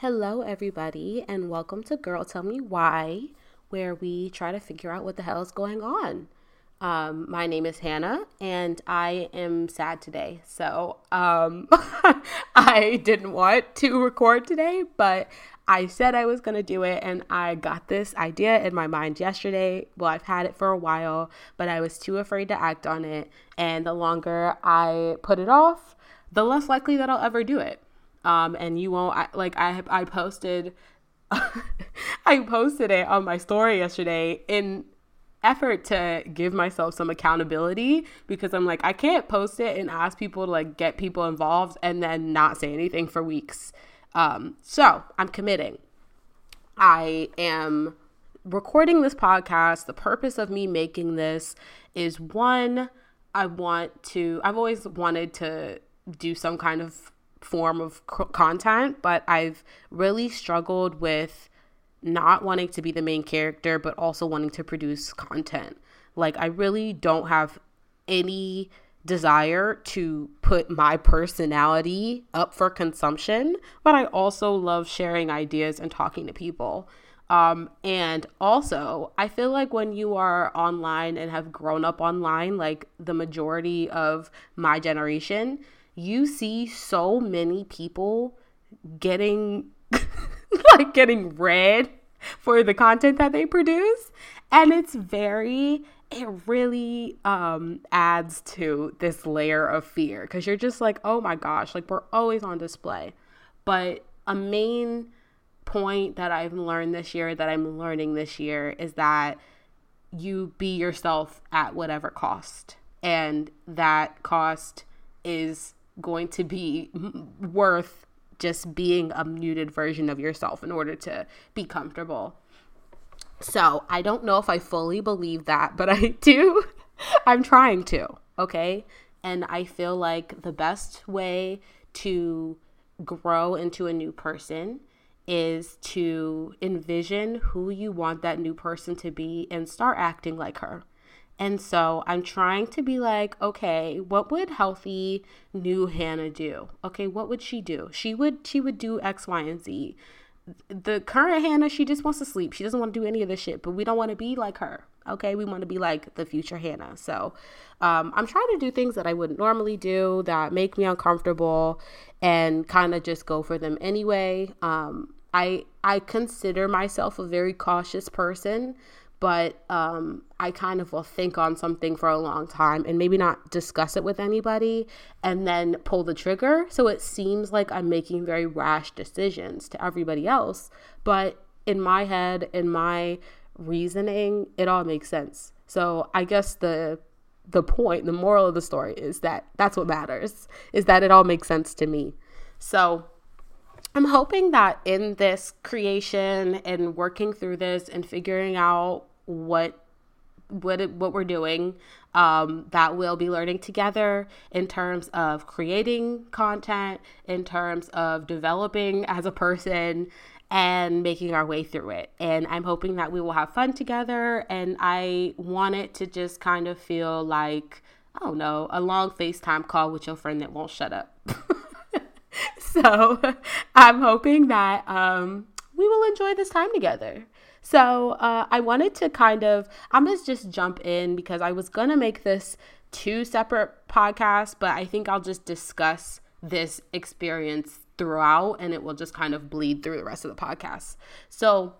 Hello, everybody, and welcome to Girl Tell Me Why, where we try to figure out what the hell is going on. Um, my name is Hannah, and I am sad today. So um, I didn't want to record today, but I said I was going to do it, and I got this idea in my mind yesterday. Well, I've had it for a while, but I was too afraid to act on it. And the longer I put it off, the less likely that I'll ever do it um, and you won't I, like I I posted I posted it on my story yesterday in effort to give myself some accountability because I'm like I can't post it and ask people to like get people involved and then not say anything for weeks. Um, so I'm committing. I am recording this podcast. The purpose of me making this is one, I want to, I've always wanted to do some kind of form of c- content, but I've really struggled with not wanting to be the main character, but also wanting to produce content. Like, I really don't have any desire to put my personality up for consumption, but I also love sharing ideas and talking to people. Um, and also, I feel like when you are online and have grown up online, like the majority of my generation, you see so many people getting like getting read for the content that they produce and it's very it really um adds to this layer of fear because you're just like oh my gosh like we're always on display. But a main point that i've learned this year that i'm learning this year is that you be yourself at whatever cost and that cost is going to be worth just being a muted version of yourself in order to be comfortable. So I don't know if I fully believe that, but I do. I'm trying to, okay? And I feel like the best way to grow into a new person is to envision who you want that new person to be and start acting like her. And so I'm trying to be like, okay, what would healthy new Hannah do? Okay, what would she do? She would she would do X, Y, and Z. The current Hannah, she just wants to sleep. She doesn't want to do any of this shit, but we don't want to be like her. Okay, we want to be like the future Hannah. So um, I'm trying to do things that I wouldn't normally do that make me uncomfortable and kind of just go for them anyway. Um, I I consider myself a very cautious person but um, I kind of will think on something for a long time and maybe not discuss it with anybody and then pull the trigger. So it seems like I'm making very rash decisions to everybody else. But in my head, in my reasoning, it all makes sense. So I guess the the point, the moral of the story is that that's what matters, is that it all makes sense to me. So I'm hoping that in this creation and working through this and figuring out what what what we're doing um, that we'll be learning together in terms of creating content, in terms of developing as a person, and making our way through it. And I'm hoping that we will have fun together. And I want it to just kind of feel like, I don't know, a long FaceTime call with your friend that won't shut up. so I'm hoping that um, we will enjoy this time together. So uh, I wanted to kind of, I'm going to just jump in because I was going to make this two separate podcasts, but I think I'll just discuss this experience throughout and it will just kind of bleed through the rest of the podcast. So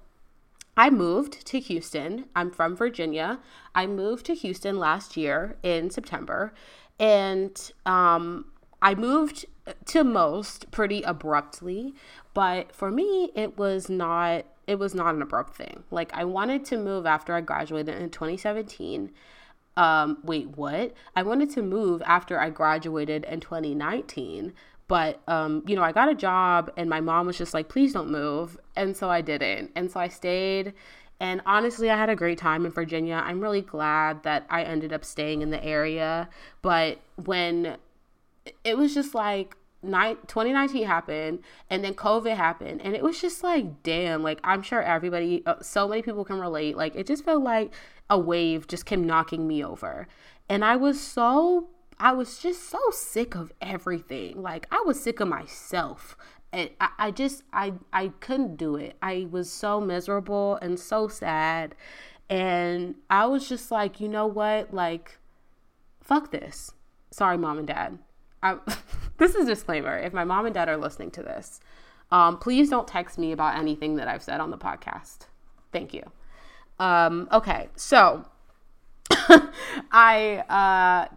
I moved to Houston. I'm from Virginia. I moved to Houston last year in September. And um, I moved to most pretty abruptly, but for me, it was not it was not an abrupt thing. Like I wanted to move after I graduated in 2017. Um, wait, what? I wanted to move after I graduated in 2019, but um, you know, I got a job and my mom was just like, "Please don't move." And so I didn't. And so I stayed and honestly, I had a great time in Virginia. I'm really glad that I ended up staying in the area, but when it was just like 2019 happened and then covid happened and it was just like damn like i'm sure everybody uh, so many people can relate like it just felt like a wave just came knocking me over and i was so i was just so sick of everything like i was sick of myself I, I just I I couldn't do it. I was so miserable and so sad. And I was just like, you know what? Like, fuck this. Sorry, mom and dad. I, this is disclaimer. If my mom and dad are listening to this, um, please don't text me about anything that I've said on the podcast. Thank you. Um, okay, so I uh,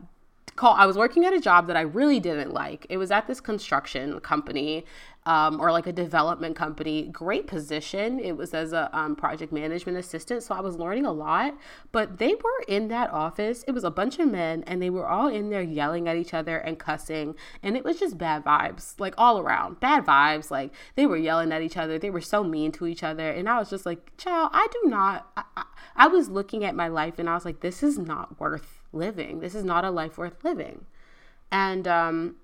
call. I was working at a job that I really didn't like. It was at this construction company, um, or like a development company. Great position. It was as a um, project management assistant, so I was learning a lot. But they were in that office. It was a bunch of men, and they were all in there yelling at each other and cussing, and it was just bad vibes, like all around. Bad vibes. Like they were yelling at each other. They were so mean to each other, and I was just like, "Child, I do not." I, I, I was looking at my life, and I was like, "This is not worth living. This is not a life worth living." And um,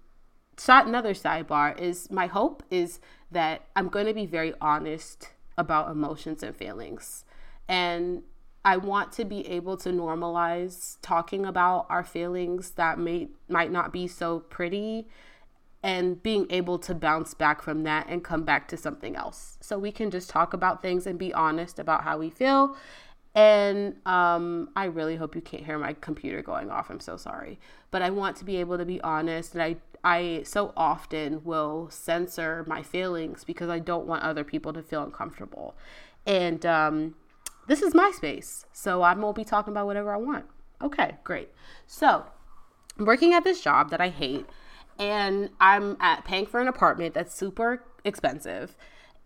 so another sidebar is my hope is that I'm going to be very honest about emotions and feelings. And I want to be able to normalize talking about our feelings that may might not be so pretty and being able to bounce back from that and come back to something else. So we can just talk about things and be honest about how we feel. And um, I really hope you can't hear my computer going off. I'm so sorry. But I want to be able to be honest and I I so often will censor my feelings because I don't want other people to feel uncomfortable. And um, this is my space, so I'm gonna be talking about whatever I want. Okay, great. So I'm working at this job that I hate, and I'm at paying for an apartment that's super expensive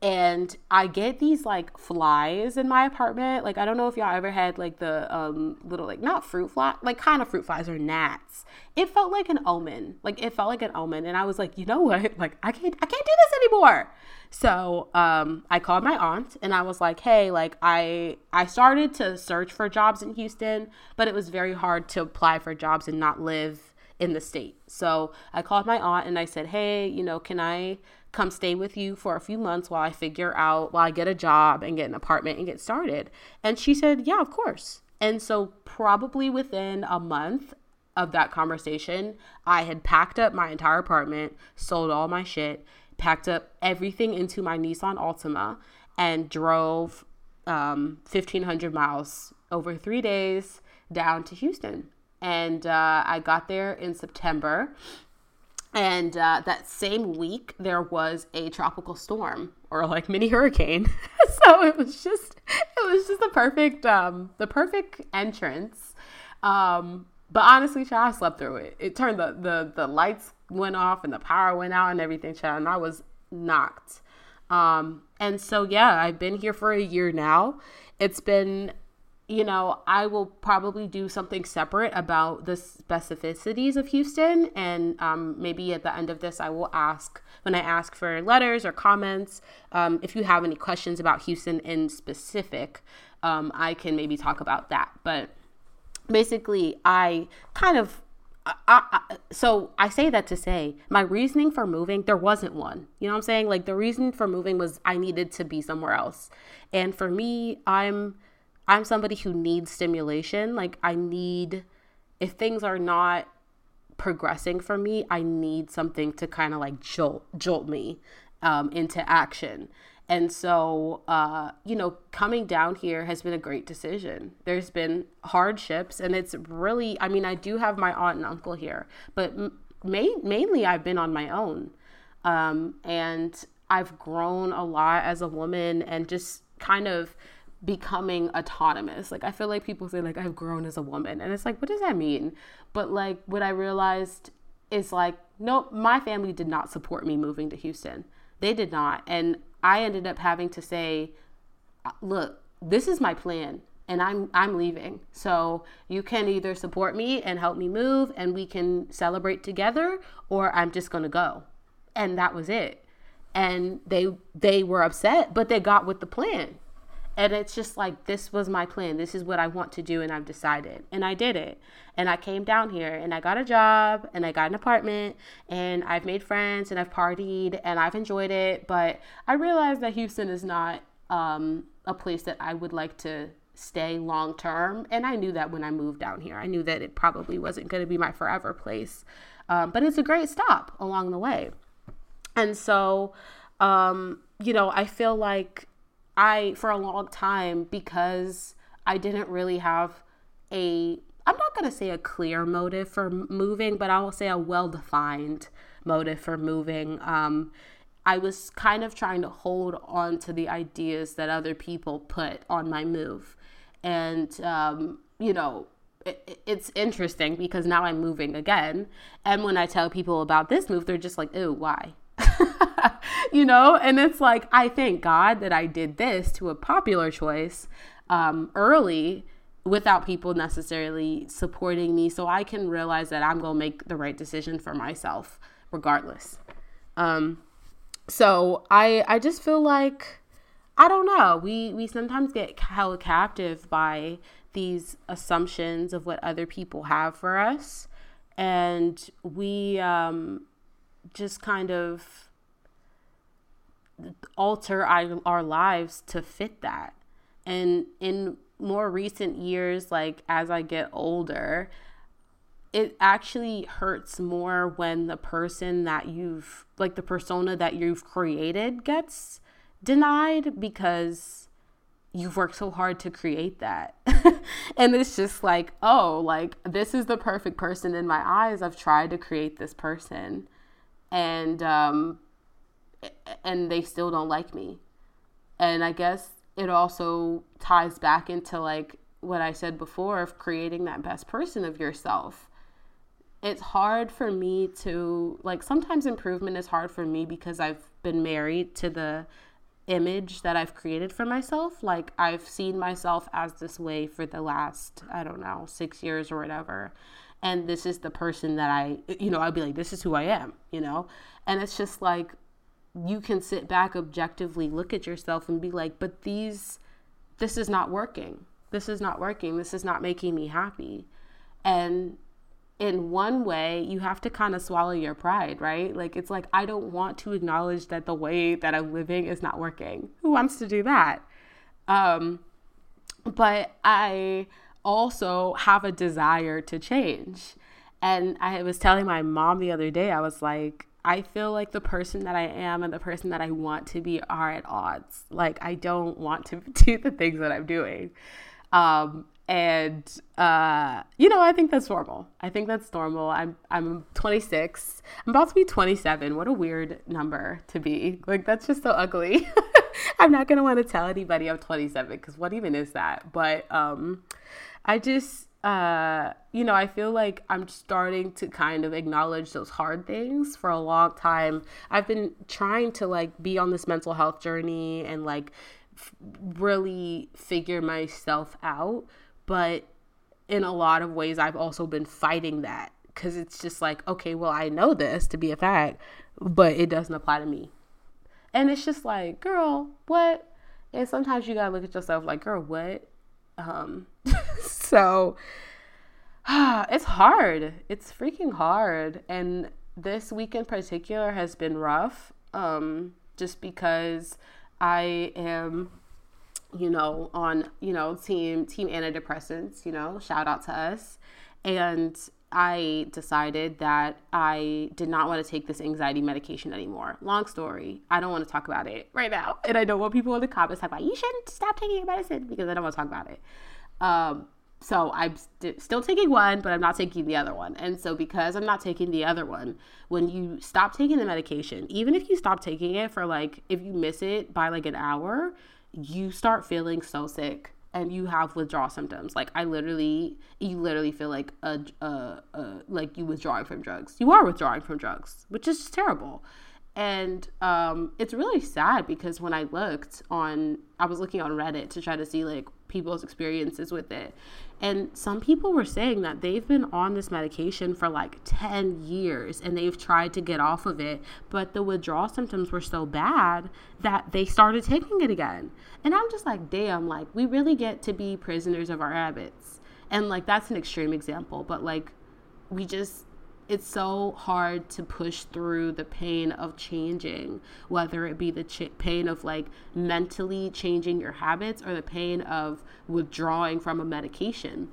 and I get these like flies in my apartment. Like I don't know if y'all ever had like the um little like not fruit fly, like kind of fruit flies or gnats. It felt like an omen. Like it felt like an omen and I was like, "You know what? Like I can't I can't do this anymore." So, um I called my aunt and I was like, "Hey, like I I started to search for jobs in Houston, but it was very hard to apply for jobs and not live in the state." So, I called my aunt and I said, "Hey, you know, can I come stay with you for a few months while I figure out, while I get a job and get an apartment and get started. And she said, Yeah, of course. And so, probably within a month of that conversation, I had packed up my entire apartment, sold all my shit, packed up everything into my Nissan Altima, and drove um, 1,500 miles over three days down to Houston. And uh, I got there in September and uh, that same week, there was a tropical storm or like mini hurricane. so it was just, it was just the perfect, um, the perfect entrance. Um, but honestly, child, I slept through it. It turned the, the, the lights went off and the power went out and everything, child. And I was knocked. Um, and so, yeah, I've been here for a year now. It's been you know, I will probably do something separate about the specificities of Houston. And um, maybe at the end of this, I will ask when I ask for letters or comments. Um, if you have any questions about Houston in specific, um, I can maybe talk about that. But basically, I kind of I, I, so I say that to say my reasoning for moving there wasn't one. You know what I'm saying? Like the reason for moving was I needed to be somewhere else. And for me, I'm I'm somebody who needs stimulation. Like, I need, if things are not progressing for me, I need something to kind of like jolt, jolt me um, into action. And so, uh, you know, coming down here has been a great decision. There's been hardships, and it's really, I mean, I do have my aunt and uncle here, but ma- mainly I've been on my own. Um, and I've grown a lot as a woman and just kind of becoming autonomous. Like I feel like people say like I've grown as a woman and it's like what does that mean? But like what I realized is like no my family did not support me moving to Houston. They did not. And I ended up having to say look, this is my plan and I'm I'm leaving. So you can either support me and help me move and we can celebrate together or I'm just going to go. And that was it. And they they were upset, but they got with the plan and it's just like, this was my plan. This is what I want to do. And I've decided. And I did it. And I came down here and I got a job and I got an apartment and I've made friends and I've partied and I've enjoyed it. But I realized that Houston is not um, a place that I would like to stay long term. And I knew that when I moved down here. I knew that it probably wasn't going to be my forever place. Um, but it's a great stop along the way. And so, um, you know, I feel like I, for a long time, because I didn't really have a, I'm not going to say a clear motive for moving, but I will say a well defined motive for moving. Um, I was kind of trying to hold on to the ideas that other people put on my move. And, um, you know, it, it's interesting because now I'm moving again. And when I tell people about this move, they're just like, oh, why? you know? And it's like, I thank God that I did this to a popular choice um, early without people necessarily supporting me so I can realize that I'm going to make the right decision for myself regardless. Um, so I I just feel like I don't know. We we sometimes get held captive by these assumptions of what other people have for us and we um, just kind of alter our, our lives to fit that. And in more recent years, like as I get older, it actually hurts more when the person that you've, like the persona that you've created gets denied because you've worked so hard to create that. and it's just like, oh, like this is the perfect person in my eyes. I've tried to create this person and um, and they still don't like me. And I guess it also ties back into like what I said before of creating that best person of yourself. It's hard for me to like sometimes improvement is hard for me because I've been married to the image that I've created for myself. Like I've seen myself as this way for the last, I don't know, 6 years or whatever and this is the person that I, you know, I'd be like, this is who I am, you know? And it's just like, you can sit back objectively, look at yourself and be like, but these, this is not working. This is not working. This is not making me happy. And in one way, you have to kind of swallow your pride, right? Like, it's like, I don't want to acknowledge that the way that I'm living is not working. Who wants to do that? Um, but I, also have a desire to change. And I was telling my mom the other day, I was like, I feel like the person that I am and the person that I want to be are at odds. Like, I don't want to do the things that I'm doing. Um, and uh, you know, I think that's normal. I think that's normal. I'm I'm 26. I'm about to be 27. What a weird number to be. Like that's just so ugly. I'm not gonna want to tell anybody I'm 27 because what even is that? But um, I just, uh, you know, I feel like I'm starting to kind of acknowledge those hard things for a long time. I've been trying to like be on this mental health journey and like f- really figure myself out. But in a lot of ways, I've also been fighting that because it's just like, okay, well, I know this to be a fact, but it doesn't apply to me. And it's just like, girl, what? And sometimes you gotta look at yourself like, girl, what? Um, so it's hard. It's freaking hard. And this week in particular has been rough. Um, just because I am, you know, on, you know, team team antidepressants, you know, shout out to us. And I decided that I did not want to take this anxiety medication anymore. Long story. I don't want to talk about it right now. And I don't want people in the comments talk about you shouldn't stop taking your medicine because I don't want to talk about it. Um, so I'm st- still taking one, but I'm not taking the other one. And so because I'm not taking the other one, when you stop taking the medication, even if you stop taking it for like if you miss it by like an hour, you start feeling so sick and you have withdrawal symptoms. Like I literally, you literally feel like a, a, a like you withdrawing from drugs. You are withdrawing from drugs, which is terrible. And um, it's really sad because when I looked on, I was looking on Reddit to try to see like people's experiences with it. And some people were saying that they've been on this medication for like 10 years and they've tried to get off of it, but the withdrawal symptoms were so bad that they started taking it again. And I'm just like, damn, like we really get to be prisoners of our habits. And like that's an extreme example, but like we just it's so hard to push through the pain of changing, whether it be the ch- pain of like mentally changing your habits or the pain of withdrawing from a medication.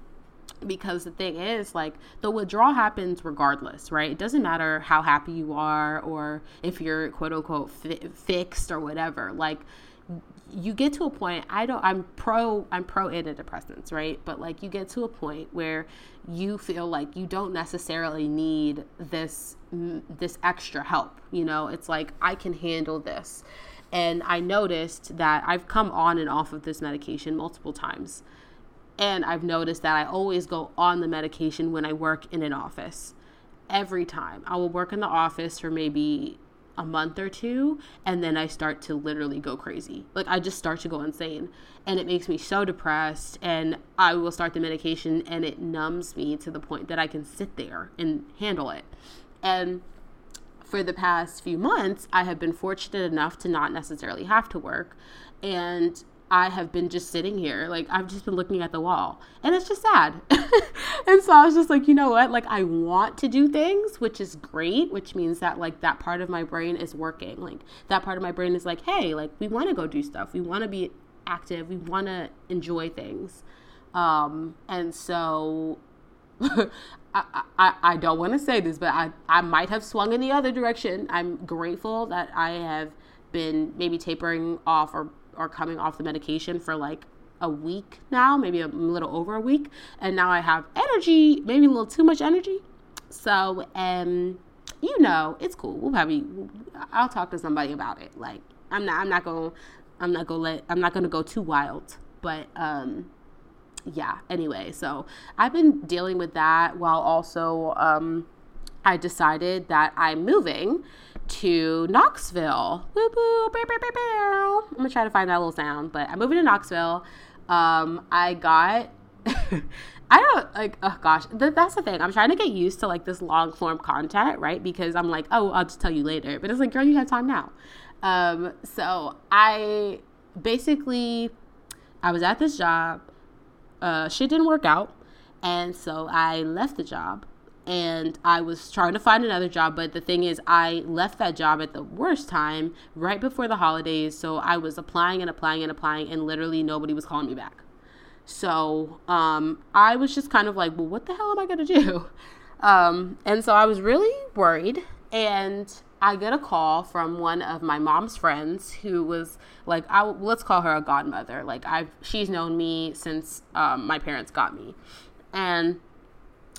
because the thing is like the withdrawal happens regardless right it doesn't matter how happy you are or if you're quote unquote fi- fixed or whatever like you get to a point i don't i'm pro i'm pro antidepressants right but like you get to a point where you feel like you don't necessarily need this this extra help you know it's like i can handle this and i noticed that i've come on and off of this medication multiple times and I've noticed that I always go on the medication when I work in an office. Every time. I will work in the office for maybe a month or two and then I start to literally go crazy. Like I just start to go insane and it makes me so depressed and I will start the medication and it numbs me to the point that I can sit there and handle it. And for the past few months, I have been fortunate enough to not necessarily have to work and I have been just sitting here. Like, I've just been looking at the wall. And it's just sad. and so I was just like, you know what? Like, I want to do things, which is great, which means that, like, that part of my brain is working. Like, that part of my brain is like, hey, like, we want to go do stuff. We want to be active. We want to enjoy things. Um, and so I, I, I don't want to say this, but I, I might have swung in the other direction. I'm grateful that I have been maybe tapering off or are coming off the medication for like a week now, maybe a little over a week, and now I have energy, maybe a little too much energy. So, um, you know, it's cool. We'll probably, I'll talk to somebody about it. Like, I'm not, I'm not gonna, I'm not gonna let, I'm not gonna go too wild. But, um, yeah. Anyway, so I've been dealing with that while also, um, I decided that I'm moving to Knoxville. I'm gonna try to find that little sound, but I'm moving to Knoxville. Um, I got. I don't like. Oh gosh, th- that's the thing. I'm trying to get used to like this long form content, right? Because I'm like, oh, I'll just tell you later. But it's like, girl, you have time now. Um, so I basically, I was at this job. Uh, shit didn't work out, and so I left the job and I was trying to find another job. But the thing is, I left that job at the worst time, right before the holidays. So I was applying and applying and applying, and literally nobody was calling me back. So um, I was just kind of like, well, what the hell am I going to do? Um, and so I was really worried. And I get a call from one of my mom's friends who was like, I, let's call her a godmother. Like I've, she's known me since um, my parents got me. And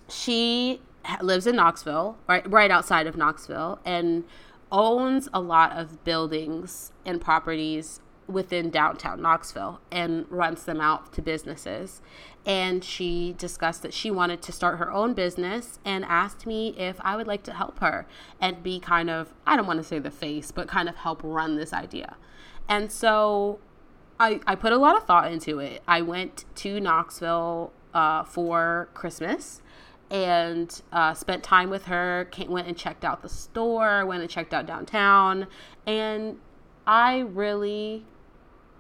she lives in Knoxville, right right outside of Knoxville, and owns a lot of buildings and properties within downtown Knoxville and rents them out to businesses. And she discussed that she wanted to start her own business and asked me if I would like to help her and be kind of, I don't want to say the face, but kind of help run this idea. And so I, I put a lot of thought into it. I went to Knoxville uh, for Christmas and uh, spent time with her. Came, went and checked out the store, went and checked out downtown, and I really,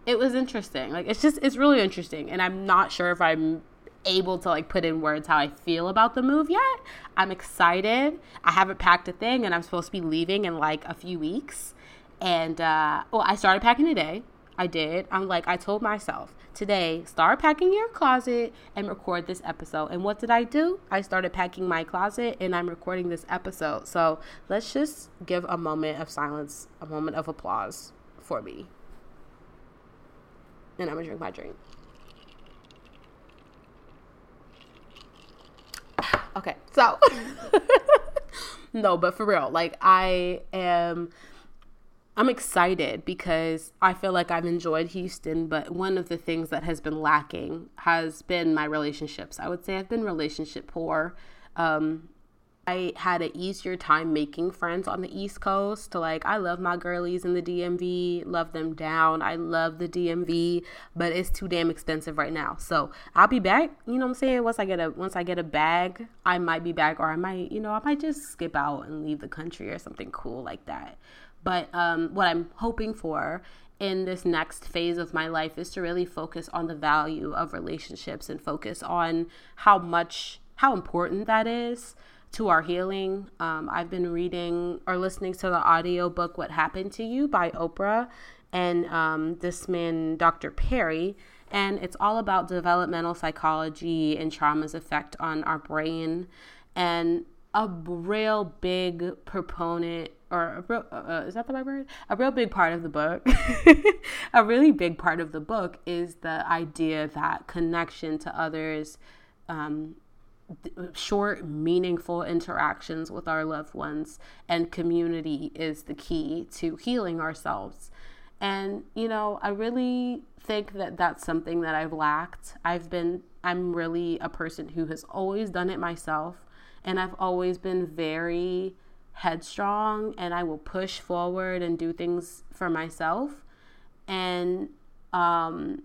it was interesting. Like it's just it's really interesting, and I'm not sure if I'm able to like put in words how I feel about the move yet. I'm excited. I haven't packed a thing, and I'm supposed to be leaving in like a few weeks. And uh, well, I started packing today. I did. I'm like, I told myself today, start packing your closet and record this episode. And what did I do? I started packing my closet and I'm recording this episode. So let's just give a moment of silence, a moment of applause for me. And I'm gonna drink my drink. okay, so no, but for real, like I am I'm excited because I feel like I've enjoyed Houston, but one of the things that has been lacking has been my relationships. I would say I've been relationship poor. Um, I had an easier time making friends on the East Coast. Like, I love my girlies in the DMV, love them down. I love the DMV, but it's too damn expensive right now. So I'll be back. You know what I'm saying? Once I get a once I get a bag, I might be back, or I might, you know, I might just skip out and leave the country or something cool like that. But um, what I'm hoping for in this next phase of my life is to really focus on the value of relationships and focus on how much, how important that is to our healing. Um, I've been reading or listening to the audio book What Happened to You by Oprah and um, this man, Dr. Perry. And it's all about developmental psychology and trauma's effect on our brain. And a real big proponent or real, uh, uh, is that the right word? A real big part of the book, a really big part of the book is the idea that connection to others, um, short, meaningful interactions with our loved ones, and community is the key to healing ourselves. And, you know, I really think that that's something that I've lacked. I've been, I'm really a person who has always done it myself and I've always been very headstrong and I will push forward and do things for myself. And um,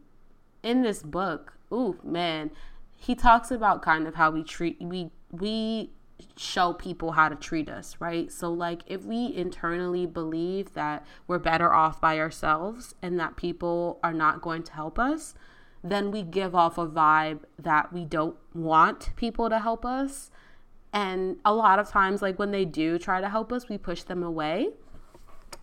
in this book, ooh man, he talks about kind of how we treat we we show people how to treat us, right? So like if we internally believe that we're better off by ourselves and that people are not going to help us, then we give off a vibe that we don't want people to help us and a lot of times, like when they do try to help us, we push them away.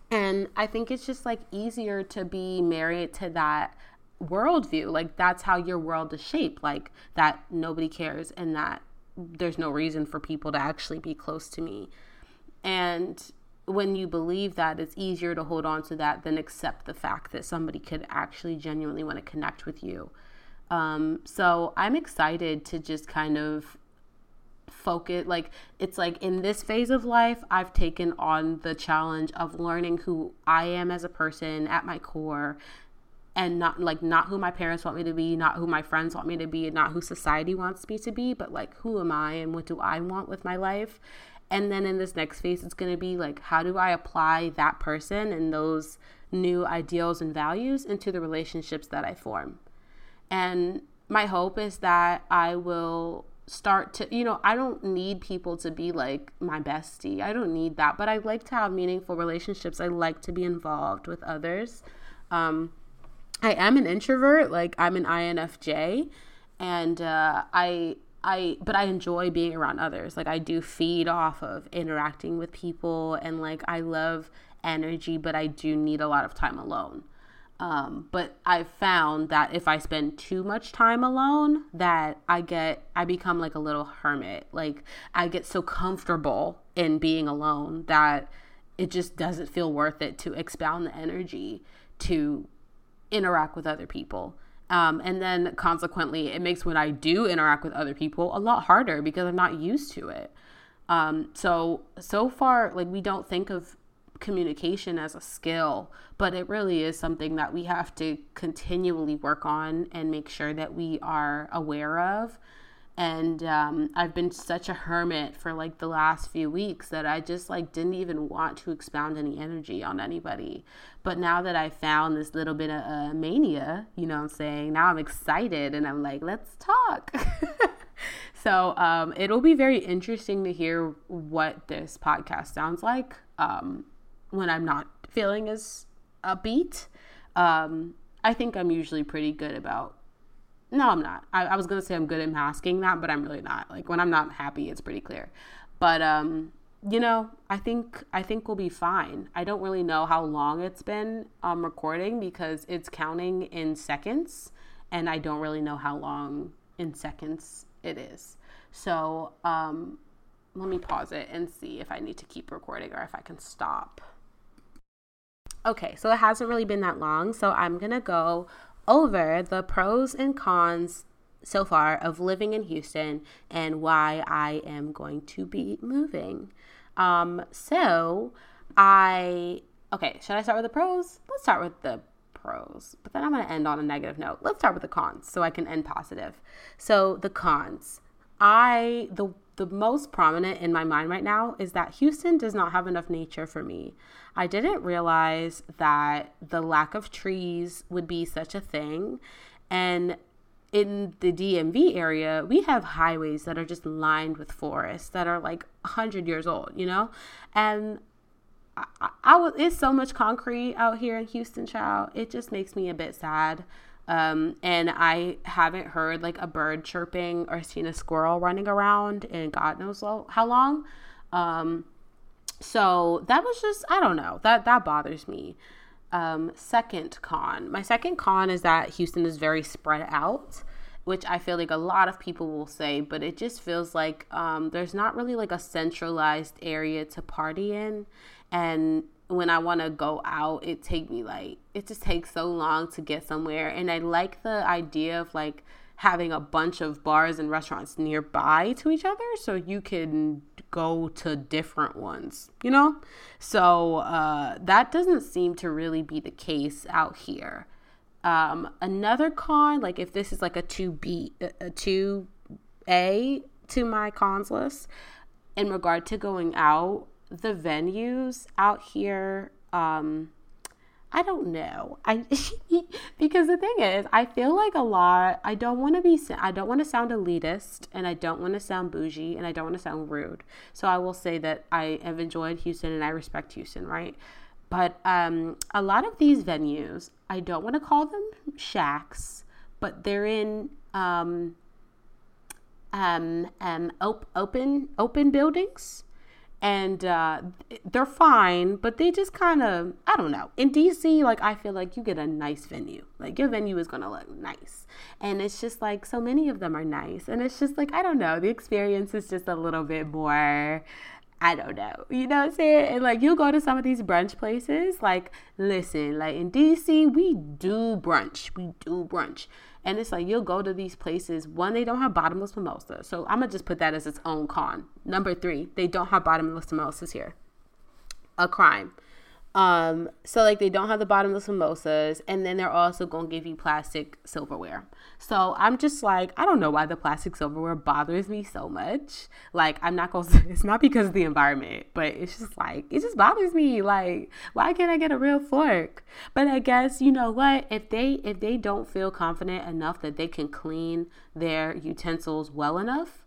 And I think it's just like easier to be married to that worldview. Like that's how your world is shaped. Like that nobody cares and that there's no reason for people to actually be close to me. And when you believe that, it's easier to hold on to that than accept the fact that somebody could actually genuinely want to connect with you. Um, so I'm excited to just kind of focus like it's like in this phase of life I've taken on the challenge of learning who I am as a person at my core and not like not who my parents want me to be, not who my friends want me to be, and not who society wants me to be, but like who am I and what do I want with my life? And then in this next phase it's going to be like how do I apply that person and those new ideals and values into the relationships that I form? And my hope is that I will start to you know i don't need people to be like my bestie. I don't need that but i like to have meaningful relationships. I like to be involved with others. Um, i am an introvert. Like i'm an infj and uh, i i but i enjoy being around others. Like i do feed off of interacting with people and like i love energy but i do need a lot of time alone um, but I've found that if I spend too much time alone, that I get, I become like a little hermit. Like I get so comfortable in being alone that it just doesn't feel worth it to expound the energy to interact with other people. Um, and then consequently, it makes when I do interact with other people a lot harder because I'm not used to it. Um, so, so far, like we don't think of communication as a skill, but it really is something that we have to continually work on and make sure that we are aware of. And um, I've been such a hermit for like the last few weeks that I just like didn't even want to expound any energy on anybody. But now that I found this little bit of uh, mania, you know what I'm saying? Now I'm excited and I'm like, let's talk. so um, it'll be very interesting to hear what this podcast sounds like. Um, when I'm not feeling as upbeat. Um, I think I'm usually pretty good about. No, I'm not. I, I was gonna say I'm good at masking that, but I'm really not. Like when I'm not happy, it's pretty clear. But um, you know, I think I think we'll be fine. I don't really know how long it's been um, recording because it's counting in seconds, and I don't really know how long in seconds it is. So um, let me pause it and see if I need to keep recording or if I can stop. Okay, so it hasn't really been that long, so I'm gonna go over the pros and cons so far of living in Houston and why I am going to be moving. Um, so I okay, should I start with the pros? Let's start with the pros, but then I'm gonna end on a negative note. Let's start with the cons so I can end positive. So the cons. I the the most prominent in my mind right now is that Houston does not have enough nature for me. I didn't realize that the lack of trees would be such a thing. And in the DMV area, we have highways that are just lined with forests that are like 100 years old, you know? And I, I, was, it's so much concrete out here in Houston, child. It just makes me a bit sad. Um, and I haven't heard like a bird chirping or seen a squirrel running around in God knows how long. Um, so that was just I don't know that that bothers me. Um, second con. My second con is that Houston is very spread out, which I feel like a lot of people will say, but it just feels like um, there's not really like a centralized area to party in. And when I want to go out, it take me like it just takes so long to get somewhere. And I like the idea of like having a bunch of bars and restaurants nearby to each other so you can go to different ones, you know? So uh, that doesn't seem to really be the case out here. Um, another con, like if this is like a 2B, a 2A to my cons list, in regard to going out, the venues out here, um, I don't know. I because the thing is, I feel like a lot. I don't want to be. I don't want to sound elitist, and I don't want to sound bougie, and I don't want to sound rude. So I will say that I have enjoyed Houston, and I respect Houston, right? But um, a lot of these venues, I don't want to call them shacks, but they're in um, um, um, op- open open buildings and uh, they're fine, but they just kind of I don't know. In DC, like I feel like you get a nice venue, like your venue is gonna look nice, and it's just like so many of them are nice, and it's just like I don't know, the experience is just a little bit more. I don't know. You know what I'm saying? And like you go to some of these brunch places, like listen, like in DC, we do brunch. We do brunch. And it's like you'll go to these places. One, they don't have bottomless mimosa. So I'm gonna just put that as its own con. Number three, they don't have bottomless mimosas here. A crime. Um, so like they don't have the bottomless mimosas, and then they're also gonna give you plastic silverware. So I'm just like, I don't know why the plastic silverware bothers me so much. Like I'm not gonna it's not because of the environment, but it's just like it just bothers me. Like, why can't I get a real fork? But I guess you know what? If they if they don't feel confident enough that they can clean their utensils well enough,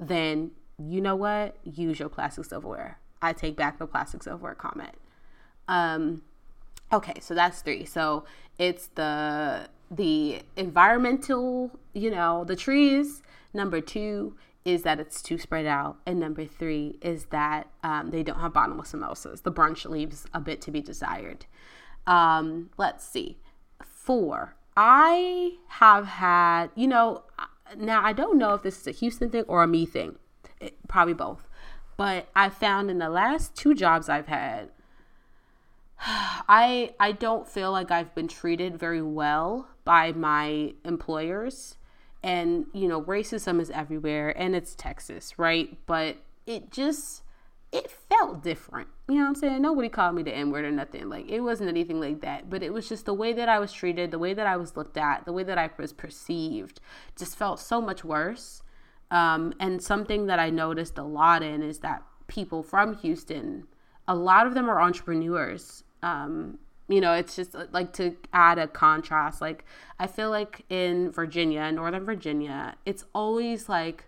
then you know what? Use your plastic silverware. I take back the plastic silverware comment. Um, okay, so that's three. So it's the the environmental, you know, the trees. Number two is that it's too spread out, and number three is that um, they don't have bottomless mimosas. The brunch leaves a bit to be desired. Um, let's see. Four. I have had, you know, now I don't know if this is a Houston thing or a me thing. It, probably both. But I found in the last two jobs I've had, I I don't feel like I've been treated very well by my employers. And you know, racism is everywhere and it's Texas, right? But it just it felt different. You know what I'm saying? Nobody called me the N word or nothing. Like it wasn't anything like that. But it was just the way that I was treated, the way that I was looked at, the way that I was perceived just felt so much worse. Um, and something that I noticed a lot in is that people from Houston, a lot of them are entrepreneurs um, you know, it's just uh, like to add a contrast. Like, I feel like in Virginia, Northern Virginia, it's always like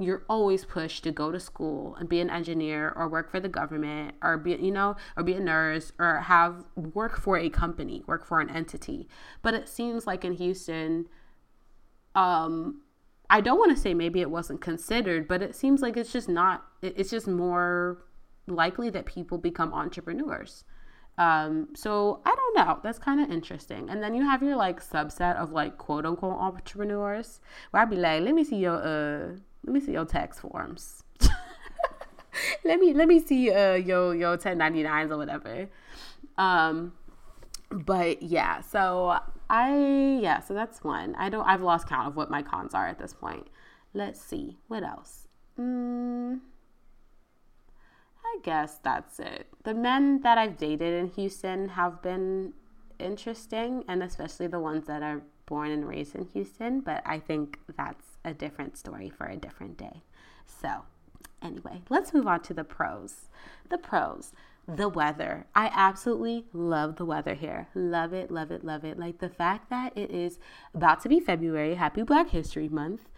you're always pushed to go to school and be an engineer or work for the government or be, you know, or be a nurse or have work for a company, work for an entity. But it seems like in Houston, um, I don't want to say maybe it wasn't considered, but it seems like it's just not, it's just more likely that people become entrepreneurs. Um, so I don't know. That's kind of interesting. And then you have your like subset of like quote unquote entrepreneurs where I'd be like, let me see your uh let me see your tax forms. let me let me see uh your your 1099s or whatever. Um but yeah, so I yeah, so that's one. I don't I've lost count of what my cons are at this point. Let's see. What else? Mm I guess that's it. The men that I've dated in Houston have been interesting, and especially the ones that are born and raised in Houston, but I think that's a different story for a different day. So, anyway, let's move on to the pros. The pros. The weather. I absolutely love the weather here. Love it, love it, love it. Like the fact that it is about to be February, happy Black History Month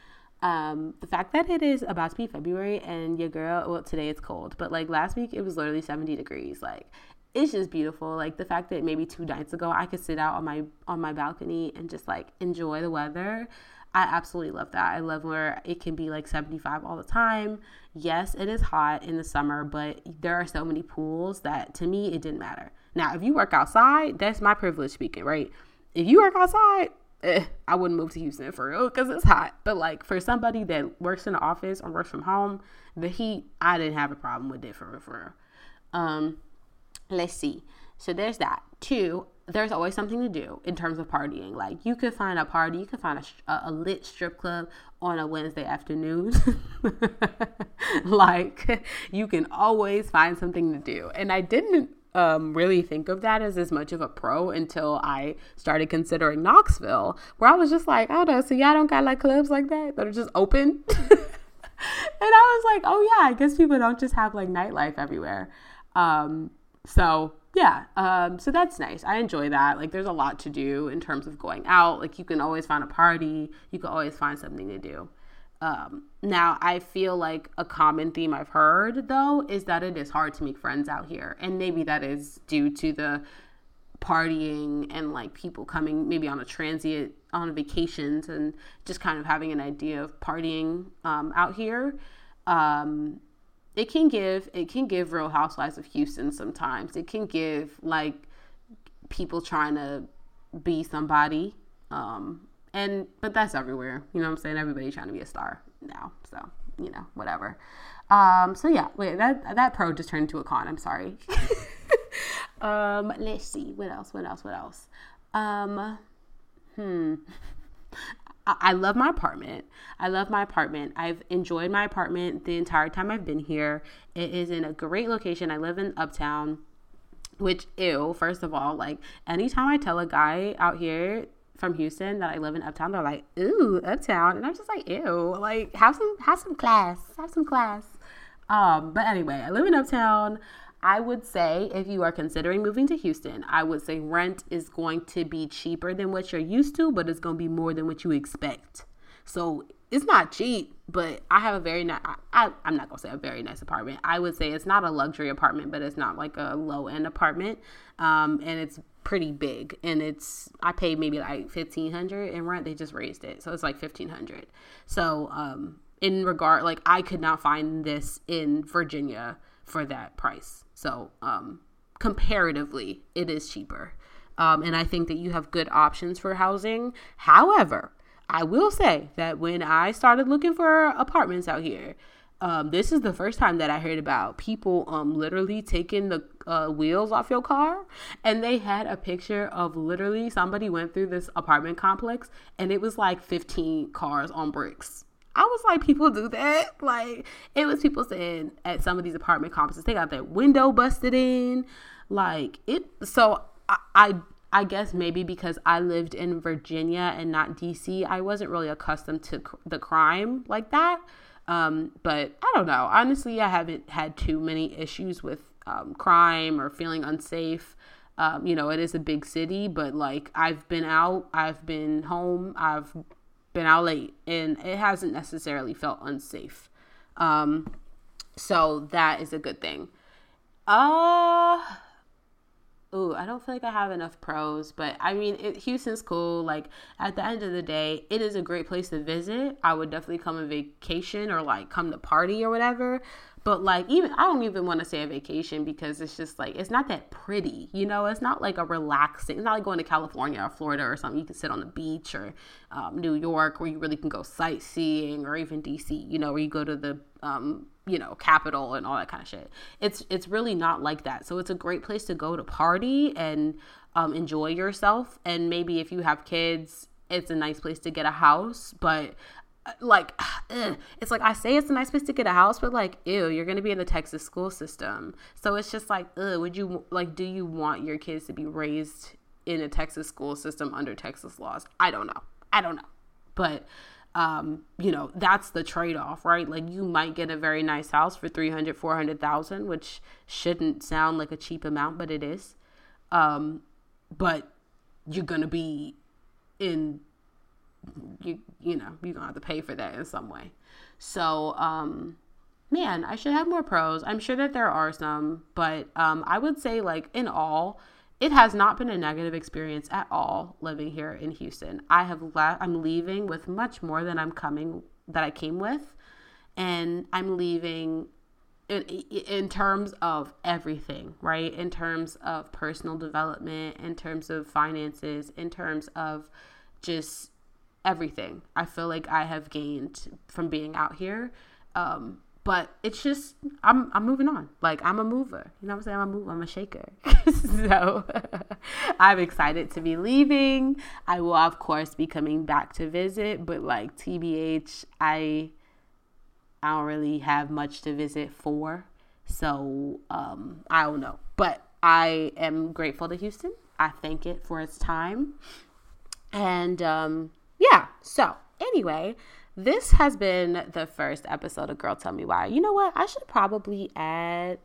um, the fact that it is about to be February and your girl, well, today it's cold, but like last week it was literally 70 degrees. Like, it's just beautiful. Like the fact that maybe two nights ago I could sit out on my on my balcony and just like enjoy the weather. I absolutely love that. I love where it can be like 75 all the time. Yes, it is hot in the summer, but there are so many pools that to me it didn't matter. Now, if you work outside, that's my privilege speaking, right? If you work outside, eh, I wouldn't move to Houston for real because it's hot. But like for somebody that works in the office or works from home, the heat, I didn't have a problem with it for real. For real. Um, let's see. So there's that. Two, there's always something to do in terms of partying. Like you could find a party, you could find a, a lit strip club on a Wednesday afternoon. like you can always find something to do. And I didn't um, really think of that as as much of a pro until I started considering Knoxville, where I was just like, oh no, so y'all don't got like clubs like that that are just open. and I was like, oh yeah, I guess people don't just have like nightlife everywhere. Um, so yeah, um, so that's nice. I enjoy that. Like, there's a lot to do in terms of going out. Like, you can always find a party. You can always find something to do. Um, now, I feel like a common theme I've heard though is that it is hard to make friends out here, and maybe that is due to the partying and like people coming maybe on a transient on vacations and just kind of having an idea of partying um, out here. Um, it can give it can give Real Housewives of Houston sometimes. It can give like people trying to be somebody um, and but that's everywhere. You know what i'm saying? Everybody's trying to be a star now. So you know whatever. Um so yeah wait that that pro just turned into a con. I'm sorry. Um let's see. What else? What else? What else? Um hmm. I love my apartment. I love my apartment. I've enjoyed my apartment the entire time I've been here. It is in a great location. I live in Uptown, which, ew, first of all, like anytime I tell a guy out here from Houston that I live in Uptown, they're like, "Ooh, Uptown," and I'm just like, "Ew!" Like, have some have some class, have some class. Um, but anyway, I live in Uptown. I would say if you are considering moving to Houston, I would say rent is going to be cheaper than what you're used to, but it's going to be more than what you expect. So it's not cheap, but I have a very nice. I, am not gonna say a very nice apartment. I would say it's not a luxury apartment, but it's not like a low end apartment. Um, and it's pretty big and it's i paid maybe like 1500 in rent they just raised it so it's like 1500 so um in regard like i could not find this in virginia for that price so um comparatively it is cheaper um, and i think that you have good options for housing however i will say that when i started looking for apartments out here um, this is the first time that I heard about people um, literally taking the uh, wheels off your car. And they had a picture of literally somebody went through this apartment complex and it was like 15 cars on bricks. I was like, people do that. Like, it was people saying at some of these apartment complexes, they got their window busted in. Like, it, so I, I I guess maybe because I lived in Virginia and not DC, I wasn't really accustomed to cr- the crime like that. Um, but I don't know. Honestly, I haven't had too many issues with um, crime or feeling unsafe. Um, you know, it is a big city, but like I've been out, I've been home, I've been out late, and it hasn't necessarily felt unsafe. Um, so that is a good thing. Uh ooh, I don't feel like I have enough pros, but I mean, it, Houston's cool. Like at the end of the day, it is a great place to visit. I would definitely come on vacation or like come to party or whatever. But like even I don't even want to say a vacation because it's just like it's not that pretty, you know. It's not like a relaxing. It's not like going to California or Florida or something. You can sit on the beach or um, New York where you really can go sightseeing or even DC, you know, where you go to the um, you know capital and all that kind of shit. It's it's really not like that. So it's a great place to go to party and um, enjoy yourself. And maybe if you have kids, it's a nice place to get a house. But like ugh. it's like I say it's a nice place to get a house, but like ew, you're gonna be in the Texas school system. So it's just like, ugh, would you like do you want your kids to be raised in a Texas school system under Texas laws? I don't know. I don't know. But um, you know, that's the trade-off, right? Like you might get a very nice house for 300, 400,000, which shouldn't sound like a cheap amount, but it is. Um, but you're going to be in you you know you're gonna have to pay for that in some way. So um man i should have more pros. I'm sure that there are some but um i would say like in all it has not been a negative experience at all living here in houston. I have left i'm leaving with much more than i'm coming that i came with and i'm leaving in, in terms of everything, right? In terms of personal development, in terms of finances, in terms of just everything. I feel like I have gained from being out here. Um, but it's just I'm I'm moving on. Like I'm a mover. You know what I'm saying? I'm a mover. I'm a shaker. so I'm excited to be leaving. I will of course be coming back to visit, but like TBH, I I don't really have much to visit for. So um I don't know. But I am grateful to Houston. I thank it for its time. And um yeah, so anyway, this has been the first episode of Girl Tell Me Why. You know what? I should probably add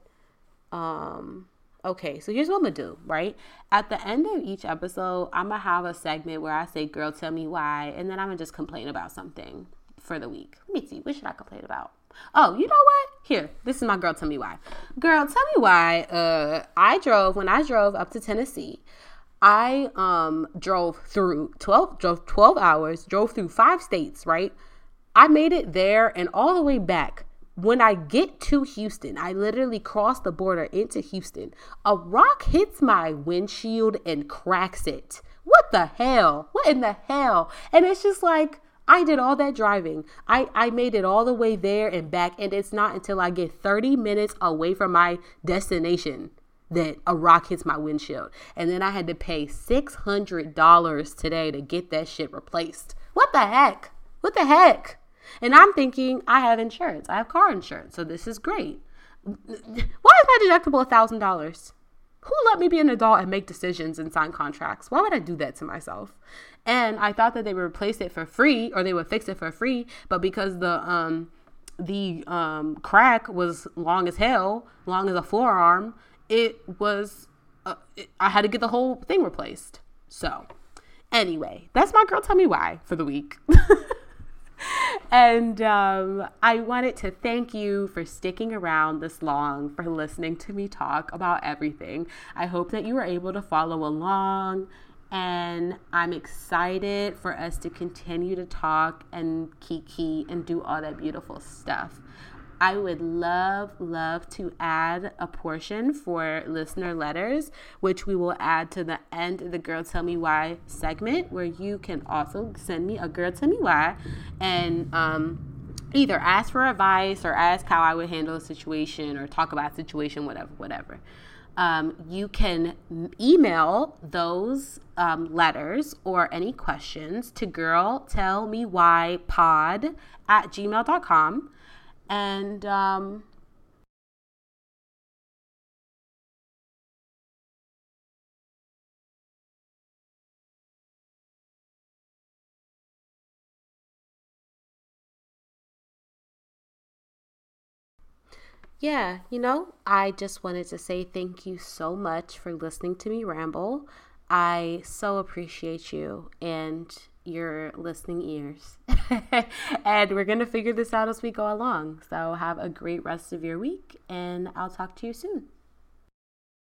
um okay, so here's what I'm gonna do, right? At the end of each episode, I'm gonna have a segment where I say, Girl, tell me why, and then I'm gonna just complain about something for the week. Let me see, what should I complain about? Oh, you know what? Here, this is my girl. Tell me why. Girl, tell me why. Uh, I drove when I drove up to Tennessee. I um drove through 12 drove 12 hours, drove through five states, right? I made it there and all the way back. When I get to Houston, I literally cross the border into Houston. A rock hits my windshield and cracks it. What the hell? What in the hell? And it's just like, I did all that driving. I, I made it all the way there and back. And it's not until I get 30 minutes away from my destination that a rock hits my windshield. And then I had to pay $600 today to get that shit replaced. What the heck? What the heck? And I'm thinking, I have insurance. I have car insurance. So this is great. Why is my deductible $1,000? Who let me be an adult and make decisions and sign contracts? Why would I do that to myself? And I thought that they would replace it for free or they would fix it for free, but because the um the um crack was long as hell, long as a forearm, it was uh, it, I had to get the whole thing replaced. So, anyway, that's my girl tell me why for the week. and um, I wanted to thank you for sticking around this long, for listening to me talk about everything. I hope that you were able to follow along, and I'm excited for us to continue to talk and kiki and do all that beautiful stuff. I would love, love to add a portion for listener letters, which we will add to the end of the Girl Tell Me Why segment, where you can also send me a Girl Tell Me Why and um, either ask for advice or ask how I would handle a situation or talk about a situation, whatever, whatever. Um, you can email those um, letters or any questions to girl tell me why pod at gmail.com and um, yeah, you know, I just wanted to say thank you so much for listening to me ramble. I so appreciate you and your listening ears. and we're going to figure this out as we go along. So have a great rest of your week, and I'll talk to you soon.